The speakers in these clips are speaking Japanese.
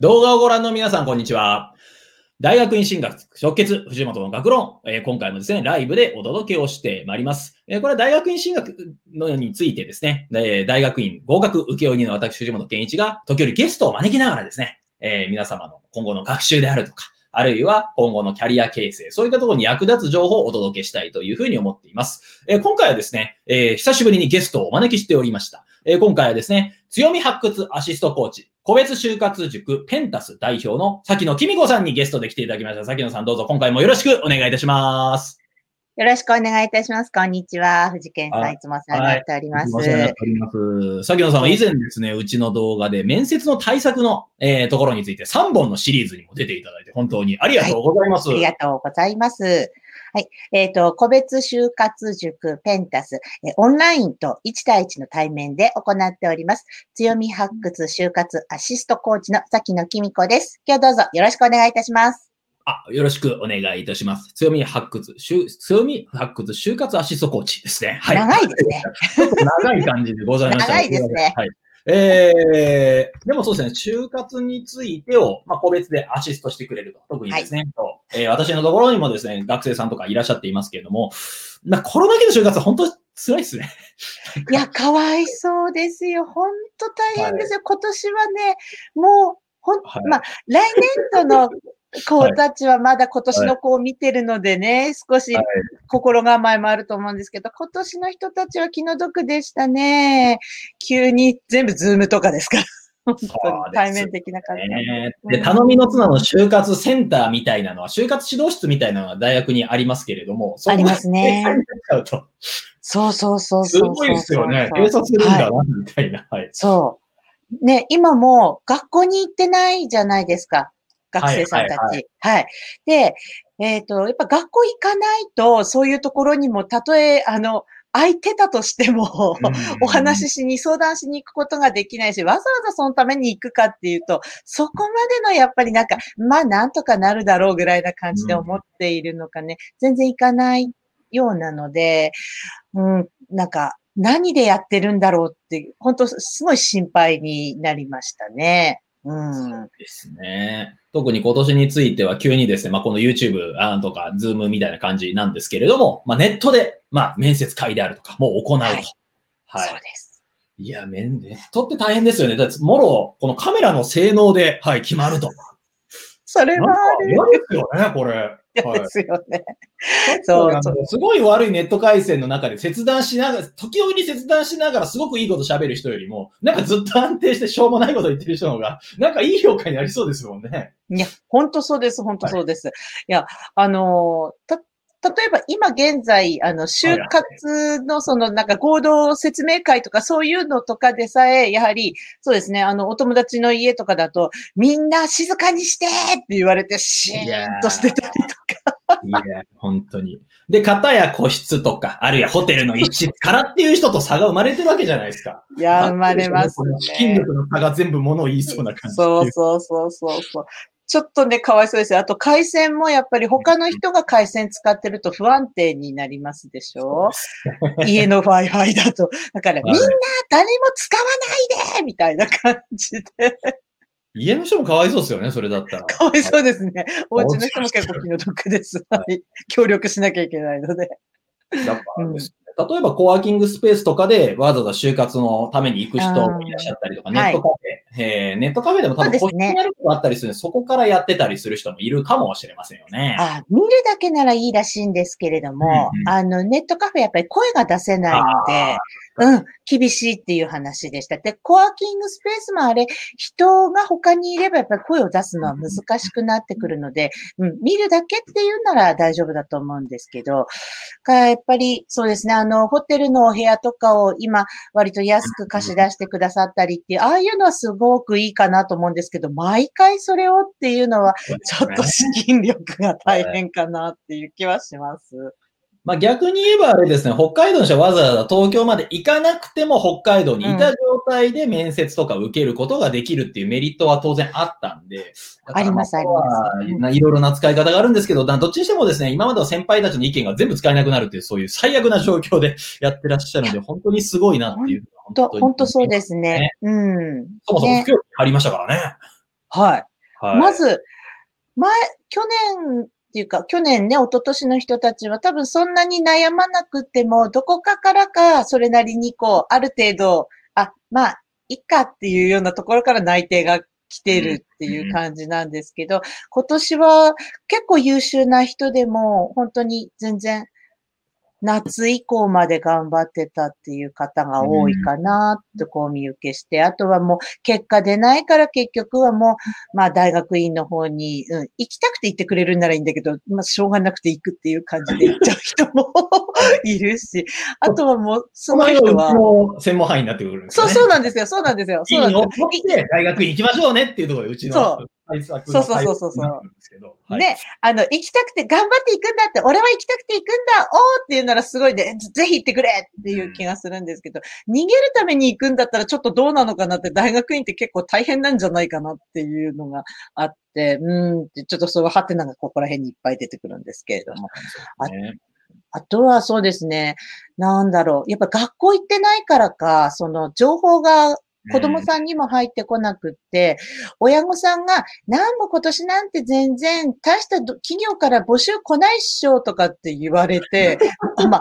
動画をご覧の皆さん、こんにちは。大学院進学直結藤本の学論、えー今回もですね、ライブでお届けをしてまいります。えーこれは大学院進学のについてですね、えー大学院合格請負人の私、藤本健一が、時折ゲストを招きながらですね、えー皆様の今後の学習であるとか、あるいは今後のキャリア形成、そういったところに役立つ情報をお届けしたいというふうに思っています。えー今回はですね、えー久しぶりにゲストをお招きしておりました。えー今回はですね、強み発掘アシストコーチ、個別就活塾ペンタス代表の崎野きみこさんにゲストで来ていただきました。崎野さんどうぞ今回もよろしくお願いいたします。よろしくお願いいたします。こんにちは。藤健さはいん、いつもお世話になっております。お世話になっております。崎野さんは以前ですね、うちの動画で面接の対策の、えーところについて3本のシリーズにも出ていただいて本当にありがとうございます。ありがとうございます。はい。えっ、と、個別就活塾ペンタス、えオンラインと1対1の対面で行っております。強み発掘就活アシストコーチの崎野きみこです。今日どうぞよろしくお願いいたします。あ、よろしくお願いいたします。強み発掘、しゅ強み発掘就活アシストコーチですね。はい。長いですね。ちょっと長い感じでございました。長いですねはい。えー、でもそうですね、就活についてを、まあ、個別でアシストしてくれると。特にですね、とえー私のところにもですね、学生さんとかいらっしゃっていますけれども、まあ、コロナ期の就活は本当辛いですね。いや、かわいそうですよ。本当大変ですよ。今年はね、もう、ほん、はいまあ、来年度の子たちはまだ今年の子を見てるのでね、少しはい心構えもあると思うんですけど、今年の人たちは気の毒でしたね。急に全部ズームとかですから。本当に対面的な感じ。ねで、頼みの綱の就活センターみたいなのは、就活指導室みたいなのが大学にありますけれども、ありますねそうそうそうすそうそう。ごいですよね。そう警察するんはいだな、みたいな。はい。そう。ね、今もう学校に行ってないじゃないですか。学生さんたち。ははいいで、えっ、と、やっぱ学校行かないと、そういうところにも、たとえ、あの、空いてたとしても、お話ししに、相談しに行くことができないし、わざわざそのために行くかっていうと、そこまでのやっぱりなんか、まあなんとかなるだろうぐらいな感じで思っているのかね、全然行かないようなので、うん、なんか、何でやってるんだろうって、本当すごい心配になりましたね。うん。ですね。特に今年については急にですね、まあ、この YouTube とか Zoom みたいな感じなんですけれども、まあ、ネットで、まあ、面接会であるとか、もう行うと。はいはい。そうです。いや、ネットって大変ですよね。だって、もろ、このカメラの性能で、はい、決まると。それはある嫌ですよね、これ。はいですよね。そう。すごい悪いネット回線の中で切断しながら、時折切断しながらすごくいいこと喋る人よりも、なんかずっと安定してしょうもないこと言ってる人の方が、なんかいい評価になりそうですもんね。いや、本当そうです、本当そうです。い、や、あのー、た、例えば今現在、あの、就活のそのなんか合同説明会とかそういうのとかでさえ、やはり、そうですね、あの、お友達の家とかだと、みんな静かにしてって言われて、シーンとしてたりとか。いや、本当に。で、片や個室とか、あるいはホテルの一室からっていう人と差が生まれてるわけじゃないですか。いや、生まれますこの資金ね。力の差が全部物を言いそうな感じ。そうそうそうそうそう。ちょっとね、かわいそうですよ。あと、回線もやっぱり他の人が回線使ってると不安定になりますでしょ？家の Wi-Fi だと。だから、みんな誰も使わないでみたいな感じで。家の人もかわいそうですよね、それだったら。かわいそうですね。お家の人も結構気の毒です。はい。協力しなきゃいけないので。だからですね例えば、コワーキングスペースとかで、わざわざ就活のために行く人もいらっしゃったりとか、うんネットカフェ、えーネットカフェでも多分個室にやることがあったりするんで、そこからやってたりする人もいるかもしれませんよね。あ見るだけならいいらしいんですけれども、うんうん。あの、ネットカフェやっぱり声が出せないので、うん、厳しいっていう話でした。で、コワーキングスペースもあれ、人が他にいればやっぱり声を出すのは難しくなってくるので、うん、見るだけっていうなら大丈夫だと思うんですけど、がやっぱりそうですね、あの、ホテルのお部屋とかを今割と安く貸し出してくださったりっていう、ああいうのはすごくいいかなと思うんですけど、毎回それをっていうのは、ちょっと資金力が大変かなっていう気はします。まあ逆に言えばあれですね、北海道の人はわざわざ東京まで行かなくても北海道にいた状態で面接とか受けることができるっていうメリットは当然あったんで。ありますありますないろいろな使い方があるんですけど、だどっちにしてもですね、今までの先輩たちの意見が全部使えなくなるっていう、そういう最悪な状況で やってらっしゃるんで、本当にすごいなっていう。と、本当そうですね。うん。そもそもね不況に入りましたからね。はい。はい。まず、前、去年っていうか、去年ね、一昨年の人たちは多分そんなに悩まなくても、どこかからか、それなりにこう、ある程度、あ、まあ、いっかっていうようなところから内定が来てるっていう感じなんですけど、今年は結構優秀な人でも、本当に全然、夏以降まで頑張ってたっていう方が多いかなってこう見受けして、あとはもう結果出ないから結局はもう、まあ大学院の方に、うん、行きたくて行ってくれるならいいんだけど、まあしょうがなくて行くっていう感じで 行っちゃう人もいるし、あとはもう、その人は。も専門範囲になってくるんですよ、ね、そうそうなんですよ、そうなんですよ。そうなんですよ。で大学院行きましょうねっていうところで、うちの。そうそうそうそうそうそう。ね、あの、行きたくて、頑張って行くんだって、俺は行きたくて行くんだおーっていうならすごいね、ぜひ行ってくれっていう気がするんですけど、逃げるために行くんだったらちょっとどうなのかなって、大学院って結構大変なんじゃないかなっていうのがあって、うんちょっとそのハテナがここら辺にいっぱい出てくるんですけれども。あとはそうですね、なんだろう。やっぱ学校行ってないからか、その情報が子供さんにも入ってこなくって、親御さんが、なんも今年なんて全然、大した企業から募集来ないっしょとかって言われて、まあ、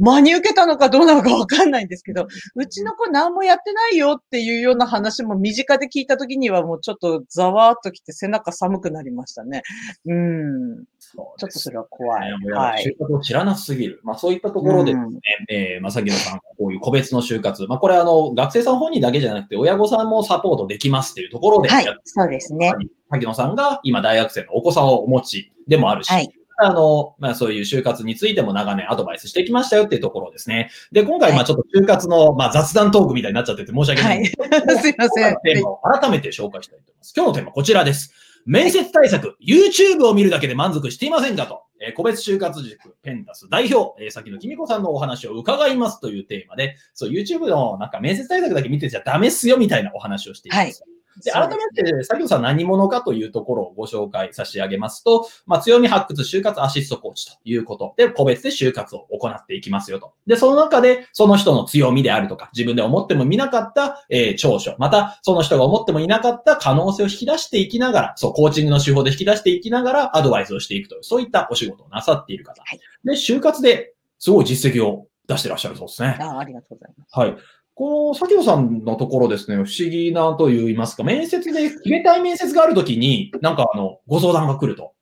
真に受けたのかどうなのかわかんないんですけど、うちの子何もやってないよっていうような話も身近で聞いたときにはもうちょっとざわーっときて背中寒くなりましたね。うん。ちょっとそれは怖い。はい。就活を知らなすぎる。まあそういったところでですね、うん、えー、まさきのさん、こういう個別の就活。まあこれあの、学生さん本人だけじゃなくて、親御さんもサポートできますっていうところで、はい、そうですね。萩野さんが今大学生のお子さんをお持ちでもあるし、はい、あの、まあそういう就活についても長年アドバイスしてきましたよっていうところですね。で、今回まあちょっと就活の、まあ雑談トークみたいになっちゃってて申し訳ないんですけど、はい、すいません。テーマを改めて紹介したいと思います。今日のテーマこちらです。面接対策、YouTube を見るだけで満足していませんかと、えー、個別就活塾ペンタス代表、えー、先のきみこさんのお話を伺いますというテーマで、そう、YouTube のなんか面接対策だけ見てちゃダメっすよみたいなお話をしています。はいで、改めて、作業さん何者かというところをご紹介差し上げますと、まあ、強み発掘就活アシストコーチということで、個別で就活を行っていきますよと。で、その中で、その人の強みであるとか、自分で思っても見なかった、えー、長所、また、その人が思ってもいなかった可能性を引き出していきながら、そう、コーチングの手法で引き出していきながら、アドバイスをしていくという、そういったお仕事をなさっている方。はい、で、就活ですごい実績を出してらっしゃるそうですね。あありがとうございます。はい。この、崎野さんのところですね、不思議なと言いますか、面接で決めたい面接があるときに、なんかあの、ご相談が来ると。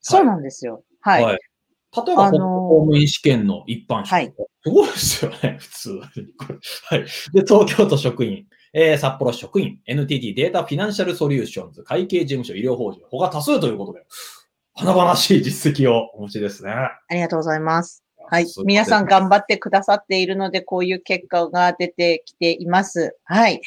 そうなんですよ。はい。はい、例えば、あのー、公務員試験の一般試験。はい。すごいですよね、普通。はい。で、東京都職員、えー、札幌職員、NTT データフィナンシャルソリューションズ、会計事務所、医療法人、他多数ということで、華々しい実績をお持ちですね。ありがとうございます。はい。皆さん頑張ってくださっているので、こういう結果が出てきています。はい。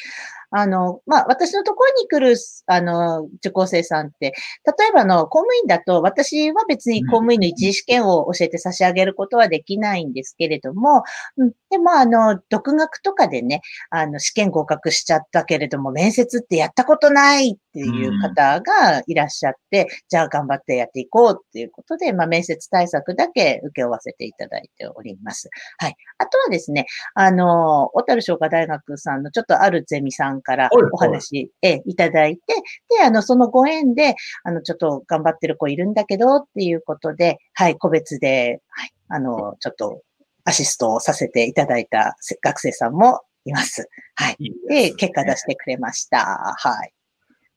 あの、まあ、私のところに来る、あの、受講生さんって、例えばの、公務員だと、私は別に公務員の一次試験を教えて差し上げることはできないんですけれども、うん、でも、あの、独学とかでね、あの、試験合格しちゃったけれども、面接ってやったことないっていう方がいらっしゃって、じゃあ頑張ってやっていこうっていうことで、まあ、面接対策だけ受け負わせていただいております。はい。あとはですね、あの、小樽商科大学さんのちょっとあるゼミさんからお話、え、いただいて、で、あの、そのご縁で、あの、ちょっと頑張ってる子いるんだけどっていうことで、はい、個別で、はい、あの、ちょっとアシストをさせていただいた学生さんもいます。はい。いいで、ね、結果出してくれました。はい。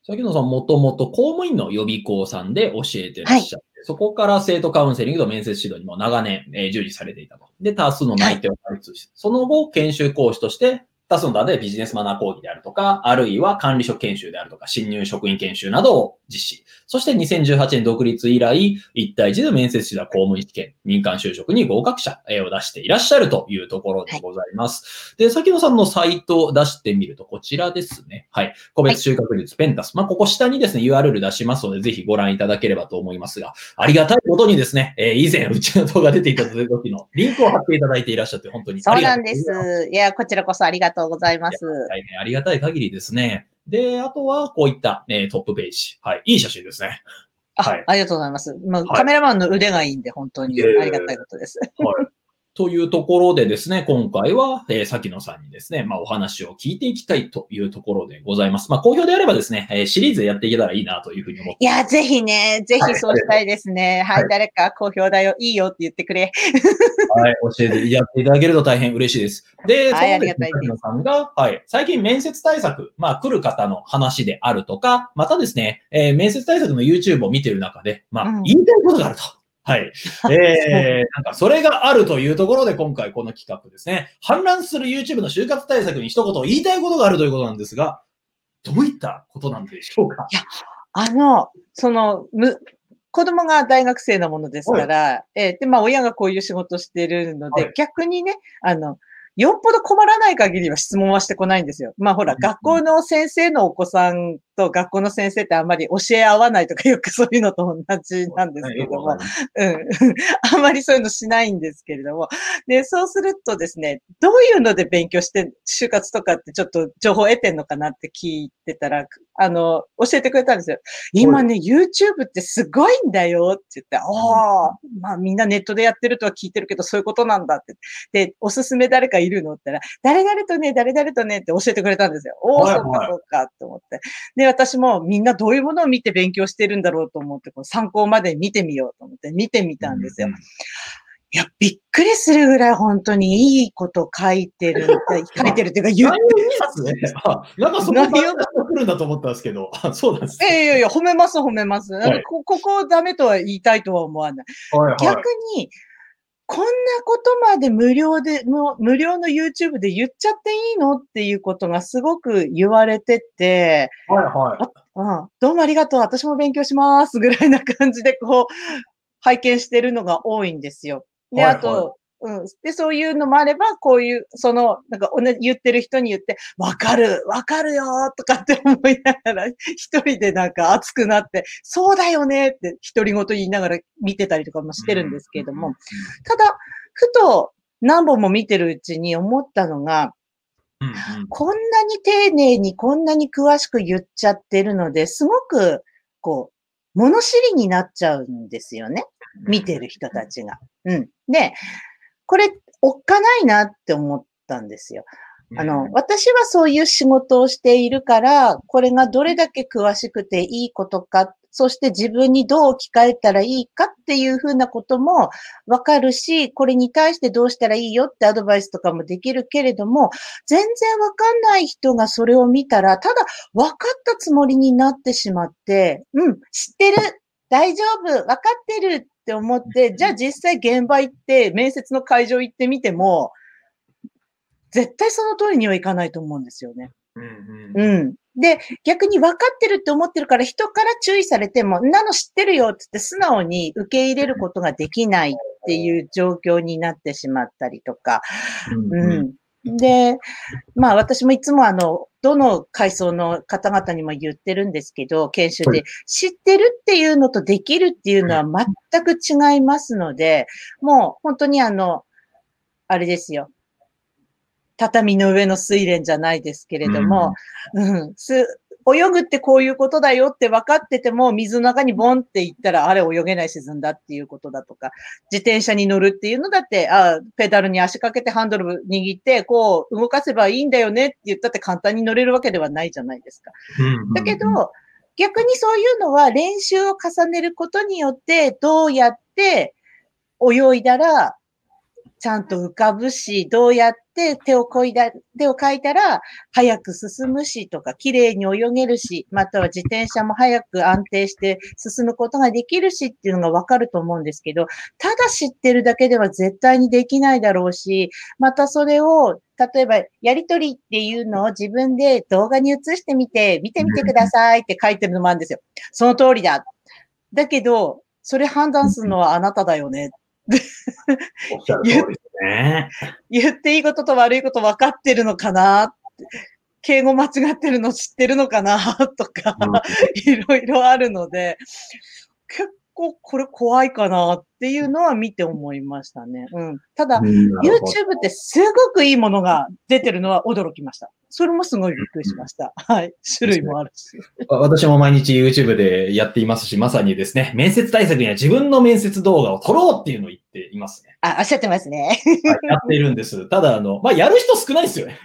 先野さん、もともと公務員の予備校さんで教えてらっしゃって、はい、そこから生徒カウンセリングと面接指導にも長年、えー、従事されていたと。で、多数の内定を開通して、はい、その後、研修講師として2つの段でビジネスマナー講義であるとか、あるいは管理職研修であるとか、新入職員研修などを実施。そして2018年独立以来、一対一で面接指導公務員試験、民間就職に合格者を出していらっしゃるというところでございます。はい、で、先野さんのサイトを出してみると、こちらですね。はい。個別収穫率ペンタス。まあ、ここ下にですね、URL 出しますので、ぜひご覧いただければと思いますが、ありがたいことにですね、えー、以前、うちの動画出ていただいた時のリンクを貼っていただいていらっしゃって、本当にそうなんです。いや、こちらこそありがとうございます。大変ありがたい限りですね。で、あとはこういった、ね、トップページ。はい。いい写真ですね。はい。ありがとうございます。まあ、カメラマンの腕がいいんで、本当にありがたいことです。はい。というところでですね、今回は、えー、崎野さんにですね、まあ、お話を聞いていきたいというところでございます。まあ、好評であればですね、えー、シリーズでやっていけたらいいなというふうに思っていや、ぜひね、ぜひそうしたいですね。はい、はい、誰か好評だよ、いいよって言ってくれ。はい、教えて、やっていただけると大変嬉しいです。で、はい、そうですね、崎野さんが、はい、最近面接対策、まあ、来る方の話であるとか、またですね、えー、面接対策の YouTube を見てる中で、まあ、うん、言いたいことがあると。はい。えー、なんかそれがあるというところで今回この企画ですね。氾濫する YouTube の就活対策に一言言いたいことがあるということなんですが、どういったことなんでしょうか？いや、あの、その、む、子供が大学生なものですから、えー、で、まあ親がこういう仕事してるので、逆にね、あの、よっぽど困らない限りは質問はしてこないんですよ。まあほら、学校の先生のお子さんと学校の先生ってあんまり教え合わないとかよくそういうのと同じなんですけれども、うん。あんまりそういうのしないんですけれども。で、そうするとですね、どういうので勉強して、就活とかってちょっと情報得てんのかなって聞いてたら、あの、教えてくれたんですよ。今ね、YouTube ってすごいんだよって言って、ああ、まあみんなネットでやってるとは聞いてるけど、そういうことなんだって。で、おすすめ誰かいるのって言ったら、誰々とね、誰々とねって教えてくれたんですよ。おお、そうかそうかって思って。で、私もみんなどういうものを見て勉強してるんだろうと思って、こう参考まで見てみようと思って見てみたんですよ。うんいや、びっくりするぐらい本当にいいこと書いてる、書いてるっていうか言ってます？ね。なんかそこが来るんだと思ったんですけど、そうなんです、ね。いやいや、褒めます、褒めます。はい、こここダメとは言いたいとは思わない。はいはい、逆に、こんなことまで無料で、無料の YouTube で言っちゃっていいのっていうことがすごく言われてて、はいはい。あどうもありがとう、私も勉強しますぐらいな感じでこう、拝見してるのが多いんですよ。で、あと、うん。で、そういうのもあれば、こういう、その、なんか、言ってる人に言って、わかる、わかるよとかって思いながら、一人でなんか熱くなって、そうだよねって独り言言いながら見てたりとかもしてるんですけれども、ただ、ふと何本も見てるうちに思ったのが、こんなに丁寧にこんなに詳しく言っちゃってるので、すごく、こう、物知りになっちゃうんですよね。見てる人たちが。うん。で、これ、おっかないなって思ったんですよ。あの、私はそういう仕事をしているから、これがどれだけ詳しくていいことか、そして自分にどう置き換えたらいいかっていうふうなこともわかるし、これに対してどうしたらいいよってアドバイスとかもできるけれども、全然わかんない人がそれを見たら、ただわかったつもりになってしまって、うん、知ってる、大丈夫、わかってるって思って、じゃあ実際現場行って、面接の会場行ってみても、絶対その通りにはいかないと思うんですよね。うん、うん、で、逆に分かってるって思ってるから人から注意されても、なの知ってるよって言って素直に受け入れることができないっていう状況になってしまったりとか、うん、うん。で、まあ私もいつもあの、どの階層の方々にも言ってるんですけど、研修で、知ってるっていうのとできるっていうのは全く違いますので、もう本当にあの、あれですよ。畳の上の睡蓮じゃないですけれども、うん、うん、す、泳ぐってこういうことだよって分かってても、水の中にボンって行ったら、あれ泳げない沈んだっていうことだとか、自転車に乗るっていうのだって、あペダルに足かけてハンドル握って、こう動かせばいいんだよねって言ったって簡単に乗れるわけではないじゃないですか。だけど、逆にそういうのは練習を重ねることによって、どうやって泳いだらちゃんと浮かぶし、どうやって手をこいだ、手をかいたら早く進むしとか、綺麗に泳げるし、または自転車も早く安定して進むことができるしっていうのがわかると思うんですけど、ただ知ってるだけでは絶対にできないだろうし、またそれを例えば、やりとりっていうのを自分で動画に映してみて、見てみてくださいって書いてるのもあるんですよ。その通りだ。だけど、それ判断するのはあなただよね 言ね、言っていいことと悪いこと分かってるのかな？敬語間違ってるの知ってるのかな？とか、いろいろあるので、結構これ怖いかなっていうのは見て思いましたね。うん。ただ、YouTube ってすごくいいものが出てるのは驚きました。それもすごいびっくりしました。はい。種類もあるし。私も毎日 YouTube でやっていますし、まさにですね、面接対策には自分の面接動画を撮ろうっていうのを言っっていますね。あ、おっしゃってますね。はい、やっているんです。ただ、あの、まあ、やる人少ないですよね。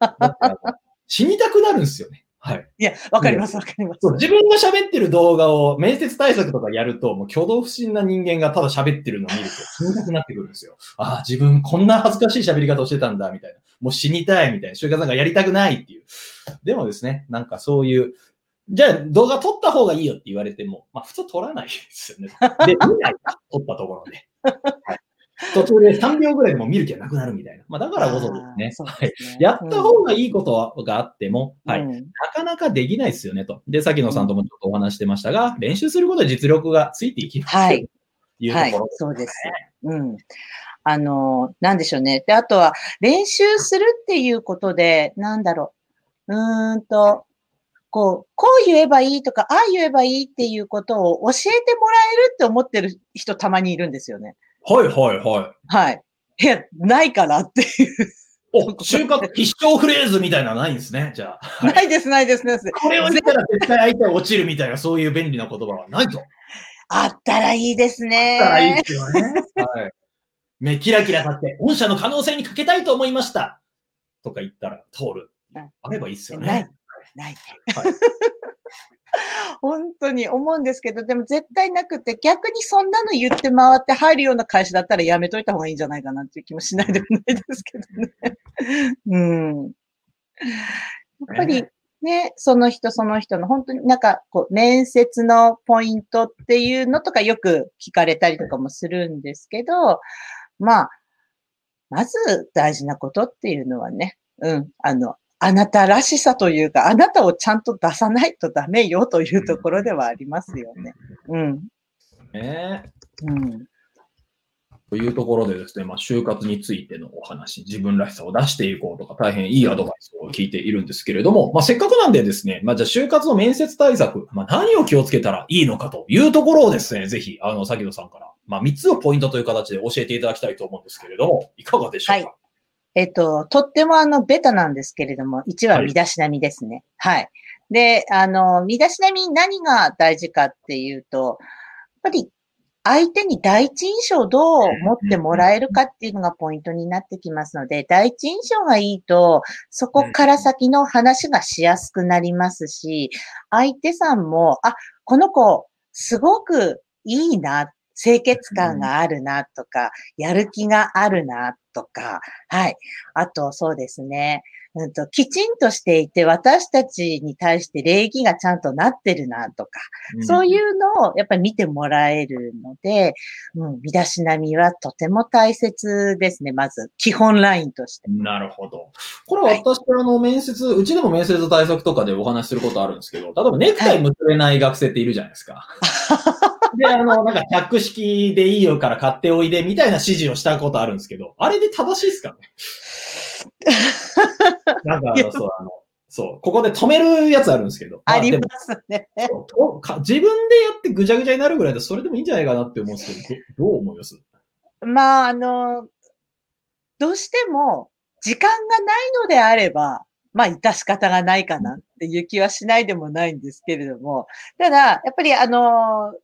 死にたくなるんですよね。はい。いや、わかります、わかります。自分が喋ってる動画を面接対策とかやると、もう挙動不審な人間がただ喋ってるのを見ると死にたくなってくるんですよ。ああ、自分こんな恥ずかしい喋り方をしてたんだ、みたいな。もう死にたい、みたいな。就活なんかやりたくないっていう。でもですね、なんかそういう、じゃあ動画撮った方がいいよって言われても、まあ普通撮らないですよね。で、見ない。撮ったところで。は い途中で3秒ぐらいでもう見る気がなくなるみたいな。まあだからこそですね。あーそうはいやった方がいいことがあっても、はい。うんなかなかできないですよねと。で、さきのさんともちょっとお話してましたが、練習することで実力がついていきますよはいというとはいころ、そうです。うん。あの、なんでしょうね。で、あとは、練習するっていうことで、なんだろう。うーんと、こう、こう言えばいいとか、ああ言えばいいっていうことを教えてもらえるって思ってる人たまにいるんですよね。はいはいはい。はい。いや、ないからっていう。お、就活必勝フレーズみたいなのないんですね。じゃあ。はいないです、ないです、ないです。これを言ったら絶対相手は落ちるみたいな、そういう便利な言葉はないと。あったらいいですね。だからいいですよね。はい。目キラキラ立って、御社の可能性にかけたいと思いました。とか言ったら通るうん。あればいいですよないね。。はい 本当に思うんですけど、でも絶対なくて、逆にそんなの言って回って入るような会社だったらやめといた方がいいんじゃないかなっていう気もしないでもないですけどね。うん。やっぱりね、その人その人の本当になんかこう面接のポイントっていうのとかよく聞かれたりとかもするんですけど、まあ、まず大事なことっていうのはね、うん、あの、あなたらしさというか、あなたをちゃんと出さないとダメよというところではありますよね。うん。ねうん。というところでですね、まあ、就活についてのお話、自分らしさを出していこうとか、大変いいアドバイスを聞いているんですけれども、まあ、せっかくなんでですね、まあ、じゃあ就活の面接対策、まあ、何を気をつけたらいいのかというところをですね、ぜひ、あの、崎野さんから、まあ、3つのポイントという形で教えていただきたいと思うんですけれども、いかがでしょうか、はいえっと、とってもあの、ベタなんですけれども、1は身だしなみですね。はい。で、あの、身だしなみ何が大事かっていうと、やっぱり、相手に第一印象をどう持ってもらえるかっていうのがポイントになってきますので、第一印象がいいと、そこから先の話がしやすくなりますし、相手さんも、あ、この子、すごくいいな、清潔感があるなとか、やる気があるなとか、はい。あと、そうですね。うんと、きちんとしていて、私たちに対して礼儀がちゃんとなってるなとか、そういうのをやっぱり見てもらえるので、うん、身だしなみはとても大切ですね。まず、基本ラインとして。なるほど。これは私、あの、面接、うちでも面接対策とかでお話しすることあるんですけど、例えばネクタイ結べない学生っているじゃないですか。で、あの、なんか、客式でいいよから買っておいでみたいな指示をしたことあるんですけど、あれで正しいですかね？なんかあの、そう、あの、そう、ここで止めるやつあるんですけど。ありますね。自分でやってぐちゃぐちゃになるぐらいで、それでもいいんじゃないかなって思うんですけど、どどう思います？まあ、あの、どうしても、時間がないのであれば、まあ、致し方がないかなっていう気はしないでもないんですけれども、ただ、やっぱりあの、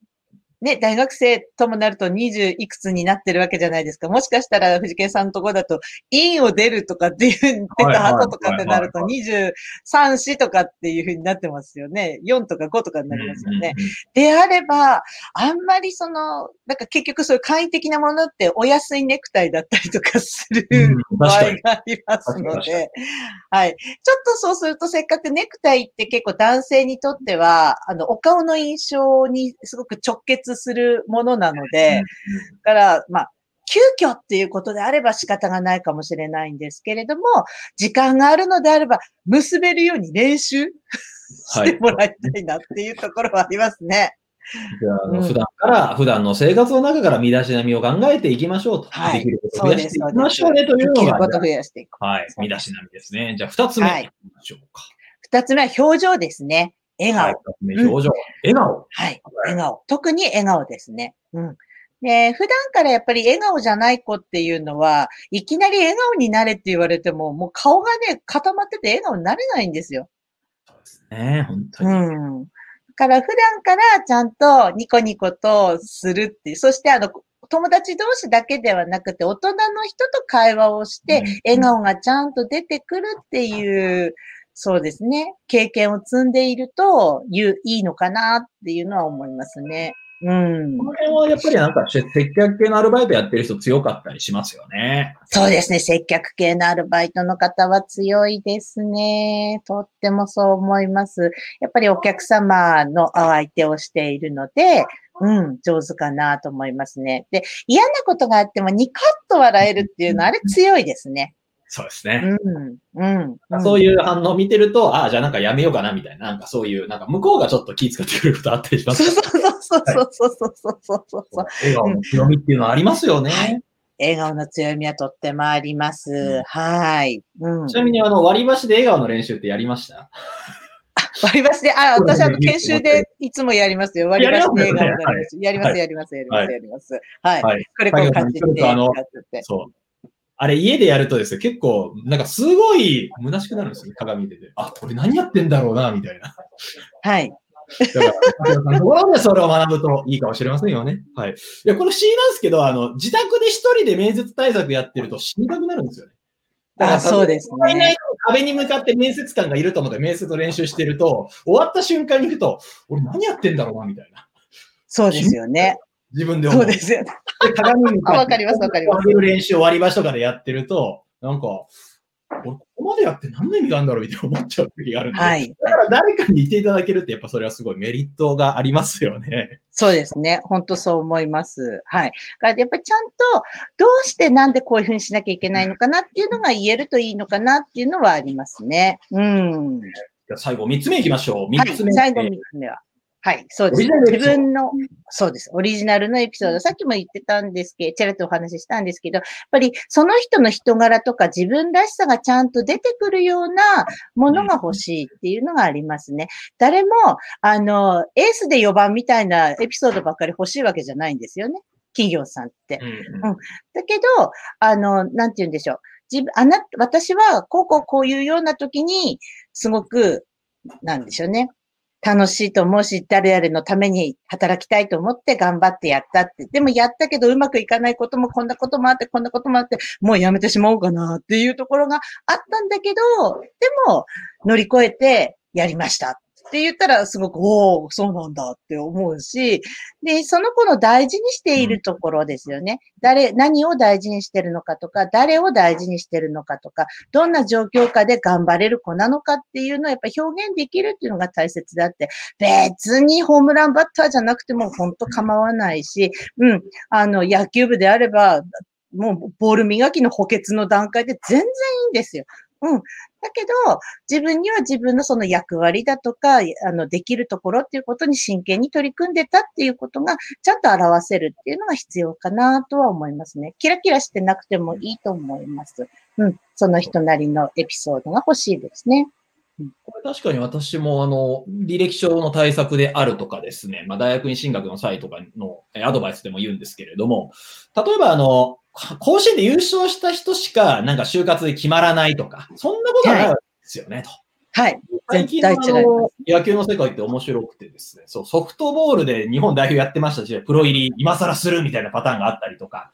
ね、大学生ともなると20いくつになってるわけじゃないですか。もしかしたら藤健さんのところだと、院を出るとかって言ってた後とかってなると、23、4とかっていうふうになってますよね。4とか5とかになりますよね。であれば、あんまりその、なんか結局そういう簡易的なものってお安いネクタイだったりとかするうん場合。がありますので、はい。ちょっとそうするとせっかくネクタイって結構男性にとっては、あの、お顔の印象にすごく直結するものなので、だから、まあ、急遽っていうことであれば仕方がないかもしれないんですけれども、時間があるのであれば、結べるように練習してもらいたいなっていうところはありますね。じゃあうん普段から、普段の生活の中から身だしなみを考えていきましょうと。はいできることを増やしていきましょうねというでのが、きることを増やしていく。はい、身だしなみですね。じゃあ、二つ目。はいいきましょうか。二つ目は表情ですね。笑顔。表情。笑顔。はい。笑顔。特に笑顔ですね。うん。で、普段からやっぱり笑顔じゃない子っていうのは、いきなり笑顔になれって言われても、もう顔がね、固まってて笑顔になれないんですよ。そうですね、本当うに。ん。だから普段からちゃんとニコニコとするっていう、そしてあの、友達同士だけではなくて、大人の人と会話をして、笑顔がちゃんと出てくるっていう、そうですね、経験を積んでいると、いう、いいのかなっていうのは思いますね。うんこ。の辺はやっぱりなんか接客系のアルバイトやってる人強かったりしますよね。そうですね。接客系のアルバイトの方は強いですね。とってもそう思います。やっぱりお客様のお相手をしているので、うん、上手かなと思いますね。で、嫌なことがあってもニカッと笑えるっていうのは、あれ強いですね。そうですね。うん、うん。うんそういう反応を見てると、ああ、じゃあなんかやめようかなみたいな、なんかそういう、なんか向こうがちょっと気遣ってくれることあったりしますそうそうそうそうそうそうそう。笑顔の強みっていうのはありますよね。はい笑顔の強みはとってもあります。はい。うん。ちなみにあの、割り箸で笑顔の練習ってやりました割り箸で、あ、私あの、研修でいつもやりますよ。割り箸で笑顔の練習やります、やります、やります、やります。はい。はい。これこう感じて、ちょっとあのやっててそう。あれ家でやるとですね、結構、なんかすごい虚しくなるんですよね、鏡見てて。あ、これ何やってんだろうな、みたいな。はい。だから、ところでそれを学ぶといいかもしれませんよね。はい。いや、これ不思議なんですけど、あの、自宅で一人で面接対策やってると死にたくなるんですよね。あそうですね壁に向かって面接官がいると思って面接の練習してると、終わった瞬間に行くと、俺何やってんだろうな、みたいな。そうですよね。自分で思。そううですよね。で鏡にわかりますわかります上げる練習を割り箸とかでやってると、なんか、俺ここまでやって何の意味があるんだろうみたいな思っちゃう時があるんで。はい。だから誰かにいていただけるって、やっぱそれはすごいメリットがありますよね。そうですね。本当そう思います。はい。だからやっぱりちゃんと、どうしてなんでこういうふうにしなきゃいけないのかなっていうのが言えるといいのかなっていうのはありますね。うん。じゃあ最後、三つ目いきましょう。三はいつ目。。最後三つ目は。はい、そうです。自分の、そうです。オリジナルのエピソード。さっきも言ってたんですけど、ちらっとお話ししたんですけど、やっぱりその人の人柄とか自分らしさがちゃんと出てくるようなものが欲しいっていうのがありますね。誰も、あの、エースで4番みたいなエピソードばっかり欲しいわけじゃないんですよね。企業さんって。うんだけど、あの、なんて言うんでしょう。自分、あな、私は、こうこうこういうような時に、すごく、なんでしょうね。楽しいと思うし、誰々のために働きたいと思って頑張ってやったって。でもやったけどうまくいかないこともこんなこともあって、こんなこともあって、もうやめてしまおうかなっていうところがあったんだけど、でも乗り越えてやりましたって言ったらすごく、おお、そうなんだって思うし、で、その子の大事にしているところですよね。誰、何を大事にしてるのかとか、誰を大事にしてるのかとか、どんな状況下で頑張れる子なのかっていうのをやっぱ表現できるっていうのが大切だって、別にホームランバッターじゃなくても本当構わないし、うん、あの、野球部であれば、もうボール磨きの補欠の段階で全然いいんですよ。うん。だけど、自分には自分のその役割だとか、あの、できるところっていうことに真剣に取り組んでたっていうことが、ちゃんと表せるっていうのが必要かなとは思いますね。キラキラしてなくてもいいと思います。うん。その人なりのエピソードが欲しいですね。これ確かに私も、あの、履歴書の対策であるとかですね、まあ、大学院進学の際とかのアドバイスでも言うんですけれども、例えば、あの、甲子園で優勝した人しか、なんか就活で決まらないとか、そんなことはないわけですよね、と。はい。最近の野球の世界って面白くてですね、そう、ソフトボールで日本代表やってましたし、プロ入り今更するみたいなパターンがあったりとか、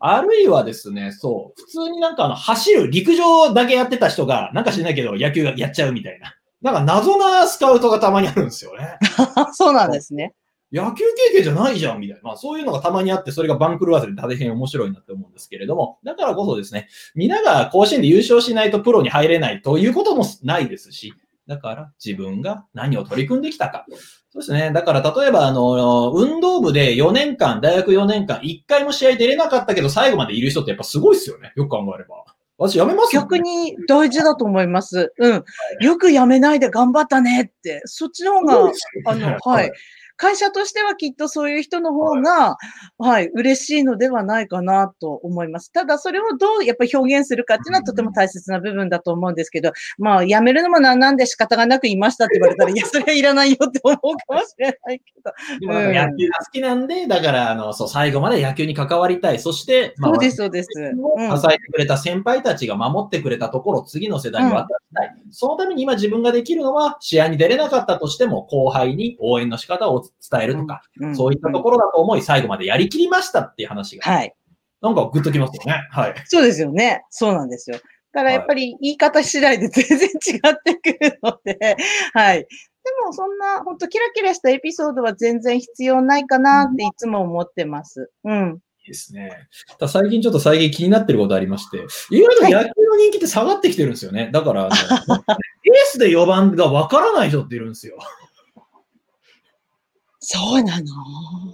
あるいはですね、そう、普通になんかあの、走る、陸上だけやってた人が、なんか知らないけど野球がやっちゃうみたいな。なんか謎なスカウトがたまにあるんですよね。そうなんですね。野球経験じゃないじゃんみたいな。まあそういうのがたまにあって、それが番狂わせで大変面白いなって思うんですけれども、だからこそですね、皆が甲子園で優勝しないとプロに入れないということもないですし、だから自分が何を取り組んできたか。そうですね。だから例えば、あの、運動部で4年間、大学4年間、1回も試合出れなかったけど最後までいる人ってやっぱすごいですよね。よく考えれば。私やめますよ、逆に大事だと思います。うん。よくやめないで頑張ったねって。そっちの方が、あの、はい。会社としてはきっとそういう人の方が、はい、嬉しいのではないかなと思います。ただ、それをどうやっぱり表現するかっていうのはとても大切な部分だと思うんですけど、まあ、辞めるのもなんなんで仕方がなくいましたって言われたら、いや、それはいらないよって思うかもしれないけど。でも野球が好きなんで、だから、あの、そう、最後まで野球に関わりたい。そして、まあそうです、そうです。うん支えてくれた先輩たちが守ってくれたところを次の世代に渡したい。そのために今自分ができるのは、試合に出れなかったとしても、後輩に応援の仕方をお伝えるとか、うんそういったところだと思い、最後までやりきりましたっていう話が、はい。なんかグッときますよね。はい。そうですよね。そうなんですよ。だからやっぱり言い方次第で全然違ってくるので、はい。でもそんな、本当キラキラしたエピソードは全然必要ないかなっていつも思ってます。うん。いいですね。ただ最近ちょっと最近気になってることありまして、意外と野球の人気って下がってきてるんですよね。だから、エースで4番がわからない人っているんですよ。そうなの？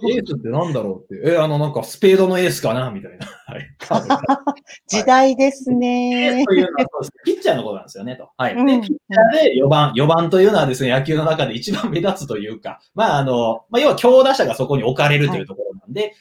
エースってなんだろうって。え、あの、なんかスペードのエースかな？みたいな。時代ですねス。というのはピッチャーのことなんですよね、と。はい。で、うんピッチャーで4番、4番というのはですね、野球の中で一番目立つというか、まあ、あの、まあ、要は強打者がそこに置かれるというところなんで、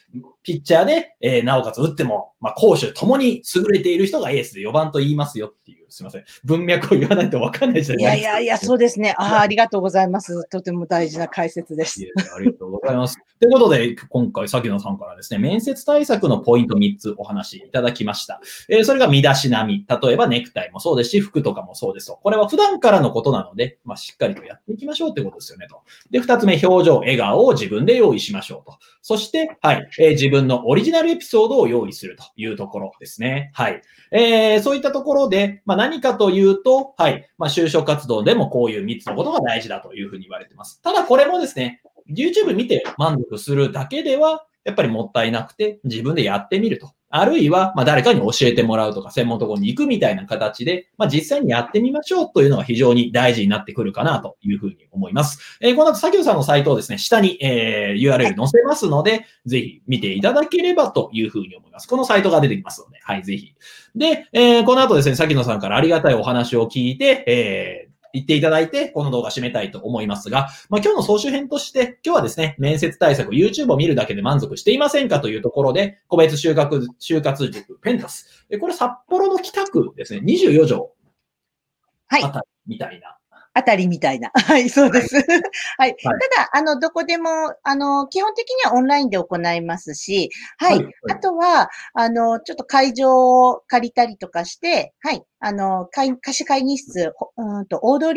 ピッチャーで、えーなおかつ打っても、まあ、攻守ともに優れている人がエースで4番と言いますよっていう、すいません。文脈を言わないとわかんないじゃいないですか。やいやいや、そうですね。ああ、ありがとうございます。とても大事な解説ですありがとうございます。ということで、今回、崎野さんからですね、面接対策のポイント3つお話しいただきました。えーそれが身だしなみ。例えばネクタイもそうですし、服とかもそうですと。これは普段からのことなので、まあ、しっかりとやっていきましょうってことですよねと。で、2つ目、表情、笑顔を自分で用意しましょうと。そして、はい、えー自分のオリジナルエピソードを用意するというところですね。はい。えーそういったところで、まあ、何かというと、はい、まあ、就職活動でもこういう3つのことが大事だというふうに言われてます。ただこれもですね、YouTube 見て満足するだけでは、やっぱりもったいなくて、自分でやってみると。あるいは、ま、誰かに教えてもらうとか、専門ところに行くみたいな形で、まあ、実際にやってみましょうというのが非常に大事になってくるかなというふうに思います。えーこの後、崎野さんのサイトをですね、下に、え URL 載せますので、ぜひ見ていただければというふうに思います。このサイトが出てきますので、はい、ぜひ。で、えーこの後ですね、崎野さんからありがたいお話を聞いて、えー言っていただいて、この動画締めたいと思いますが、まあ、今日の総集編として、今日はですね、面接対策、YouTube を見るだけで満足していませんかというところで、個別就活、就活塾、ペンタス。えこれ札幌の北区ですね、24条はいあたりみたいな。あたりみたいな。はい、そうです。はい。た はいだ、あの、どこでも、あの、基本的にはオンラインで行いますし、はい。はいはいあとは、あの、ちょっと会場を借りたりとかして、はい。あの、会貸し会議室、ほうーんと、大通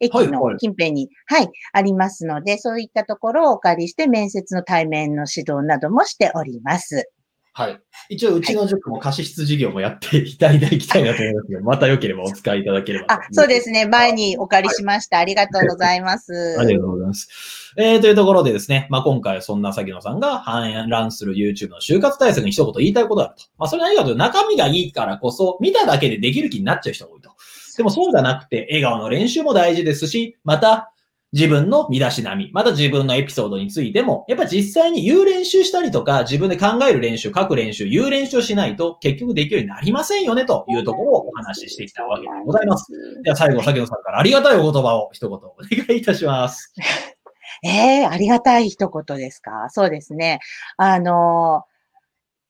駅のはいはい近辺に、はい、ありますので、そういったところをお借りして、面接の対面の指導などもしております。はい。一応、うちの塾も貸し室事業もやっていただきたいなと思いますので、また良ければお使いいただければとあ、そうですね。前にお借りしました。ありがとうございます。ありがとうございます。えー、というところでですね、まあ、今回はそんな崎野さんが反乱する YouTube の就活対策に一言言いたいことがあると。まあ、それ何かというと中身がいいからこそ、見ただけでできる気になっちゃう人が多いと。でもそうじゃなくて、笑顔の練習も大事ですし、また、自分の身だしなみ、また自分のエピソードについても、やっぱ実際に言う練習したりとか、自分で考える練習、書く練習、言う練習をしないと、結局できるようになりませんよね、というところをお話ししてきたわけでございます。では最後、崎野さんからありがたいお言葉を一言お願いいたします。ええありがたい一言ですか？そうですね。あの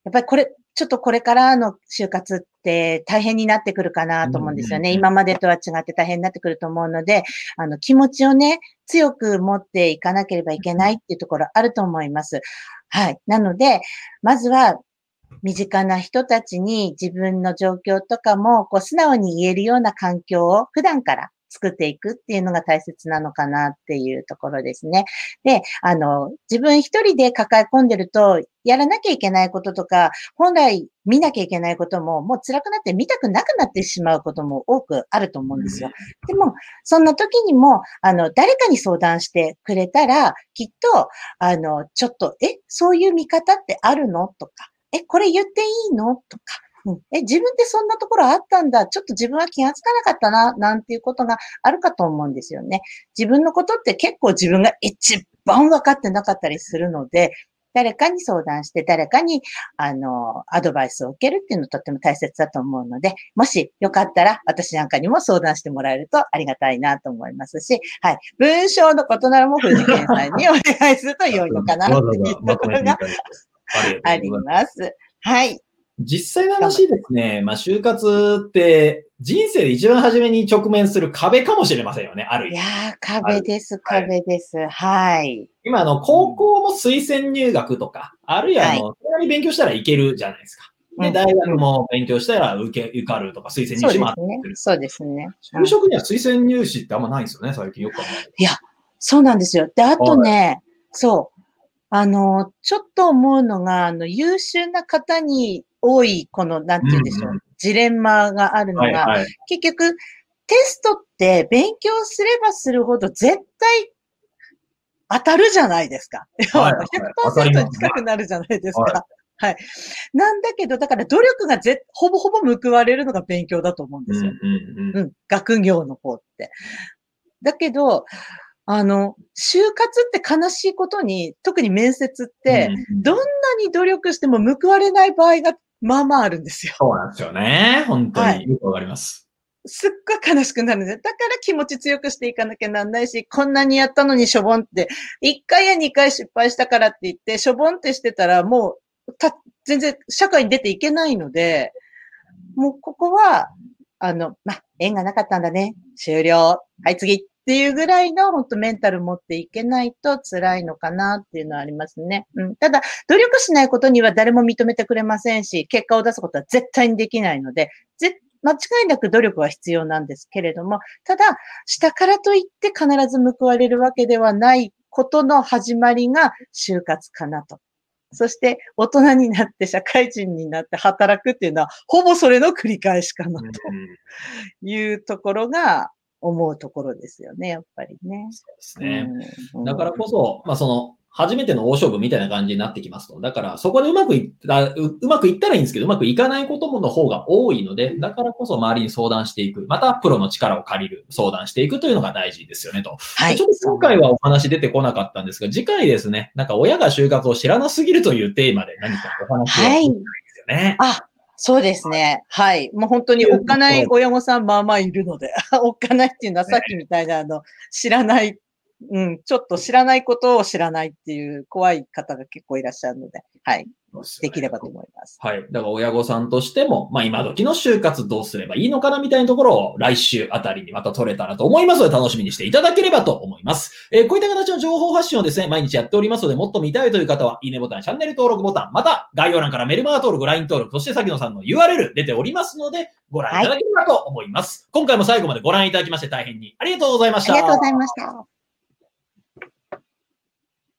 やっぱりこれ、ちょっとこれからの就活って大変になってくるかなと思うんですよね。今までとは違って大変になってくると思うので、あの、気持ちをね、強く持っていかなければいけないっていうところあると思います。はい。なので、まずは、身近な人たちに自分の状況とかも、こう、素直に言えるような環境を普段から作っていくっていうのが大切なのかなっていうところですね。で、あの、自分一人で抱え込んでると、やらなきゃいけないこととか、本来見なきゃいけないことも、もう辛くなって見たくなくなってしまうことも多くあると思うんですよ。でも、そんな時にも、あの、誰かに相談してくれたら、きっと、あの、ちょっと、え、そういう見方ってあるの？とか、え、これ言っていいの？とか、うん、え、自分ってそんなところあったんだ。ちょっと自分は気がつかなかったな、なんていうことがあるかと思うんですよね。自分のことって結構自分が一番分かってなかったりするので、誰かに相談して、誰かに、あの、アドバイスを受けるっていうのとっても大切だと思うので、もしよかったら、私なんかにも相談してもらえるとありがたいなと思いますし、はい。文章のことならもう藤健さんにお願いすると良いのかなっていうところがあります。はい。実際の話ですね、まあ、就活って人生で一番初めに直面する壁かもしれませんよね、ある意味。いやー、壁です、壁です。はい。今、あの、高校も推薦入学とか、あるいは、あの、それな勉強したらいけるじゃないですか。で、うん大学も勉強したら受け、受かるとか、推薦入試もあったりすねする。。そうですね。うん就職には推薦入試ってあんまないんですよね、最近よく考えるそうなんですよ。で、あとね、そう。あの、ちょっと思うのが、あの、優秀な方に多い、この、なんて言うんでしょう、うんうんジレンマがあるのが、はいはい。結局、テストって勉強すればするほど絶対当たるじゃないですか。はいはい 当たります100%ねに近くなるじゃないですか。ははい。なんだけど、だから努力がぜほぼほぼ報われるのが勉強だと思うんですよ。うんうんうん、学業の方って。だけど、あの、就活って悲しいことに、特に面接って、うんどんなに努力しても報われない場合が、まあまああるんですよ。そうなんですよね。本当はいによくわかります。すっごい悲しくなるんです。だから気持ち強くしていかなきゃなんないし、こんなにやったのにしょぼんって、1回や2回失敗したからって言って、しょぼんってしてたら、もう、た、全然社会に出ていけないので、もうここは、あの、まあ、縁がなかったんだね。終了。はい、次っていうぐらいの、本当メンタル持っていけないと辛いのかなっていうのはありますね。うん。ただ、努力しないことには誰も認めてくれませんし、結果を出すことは絶対にできないので、ぜ間違いなく努力は必要なんですけれども、ただ、下からといって必ず報われるわけではないことの始まりが就活かなと。そして、大人になって社会人になって働くっていうのは、ほぼそれの繰り返しかなうんというところが思うところですよね、やっぱりね。そうですね。うんだからこそ、まあその、初めての大勝負みたいな感じになってきますと。だから、そこでうまくいった、ううまくいったらいいんですけど、うまくいかないこともの方が多いので、だからこそ周りに相談していく。また、プロの力を借りる、相談していくというのが大事ですよね、と。はい。ちょっと今回はお話出てこなかったんですが、次回ですね、なんか親が就活を知らなすぎるというテーマで何かお話をはいしたいんですよね。あ、そうですね。はい。もう本当におっかない親御さんまあまあいるので、おっかないっていうのはさっきみたいなあの、知らない、うん、ちょっと知らないことを知らないっていう怖い方が結構いらっしゃるので、はい。できればと思います。はい。だから親御さんとしても、まあ今時の就活どうすればいいのかなみたいなところを来週あたりにまた取れたらと思いますので楽しみにしていただければと思います。えーこういった形の情報発信をですね、毎日やっておりますので、もっと見たいという方は、いいねボタン、チャンネル登録ボタン、また概要欄からメルマガ登録、LINE 登録、そして先野さんの URL 出ておりますので、ご覧いただければと思います。今回も最後までご覧いただきまして大変にありがとうございました。ありがとうございました。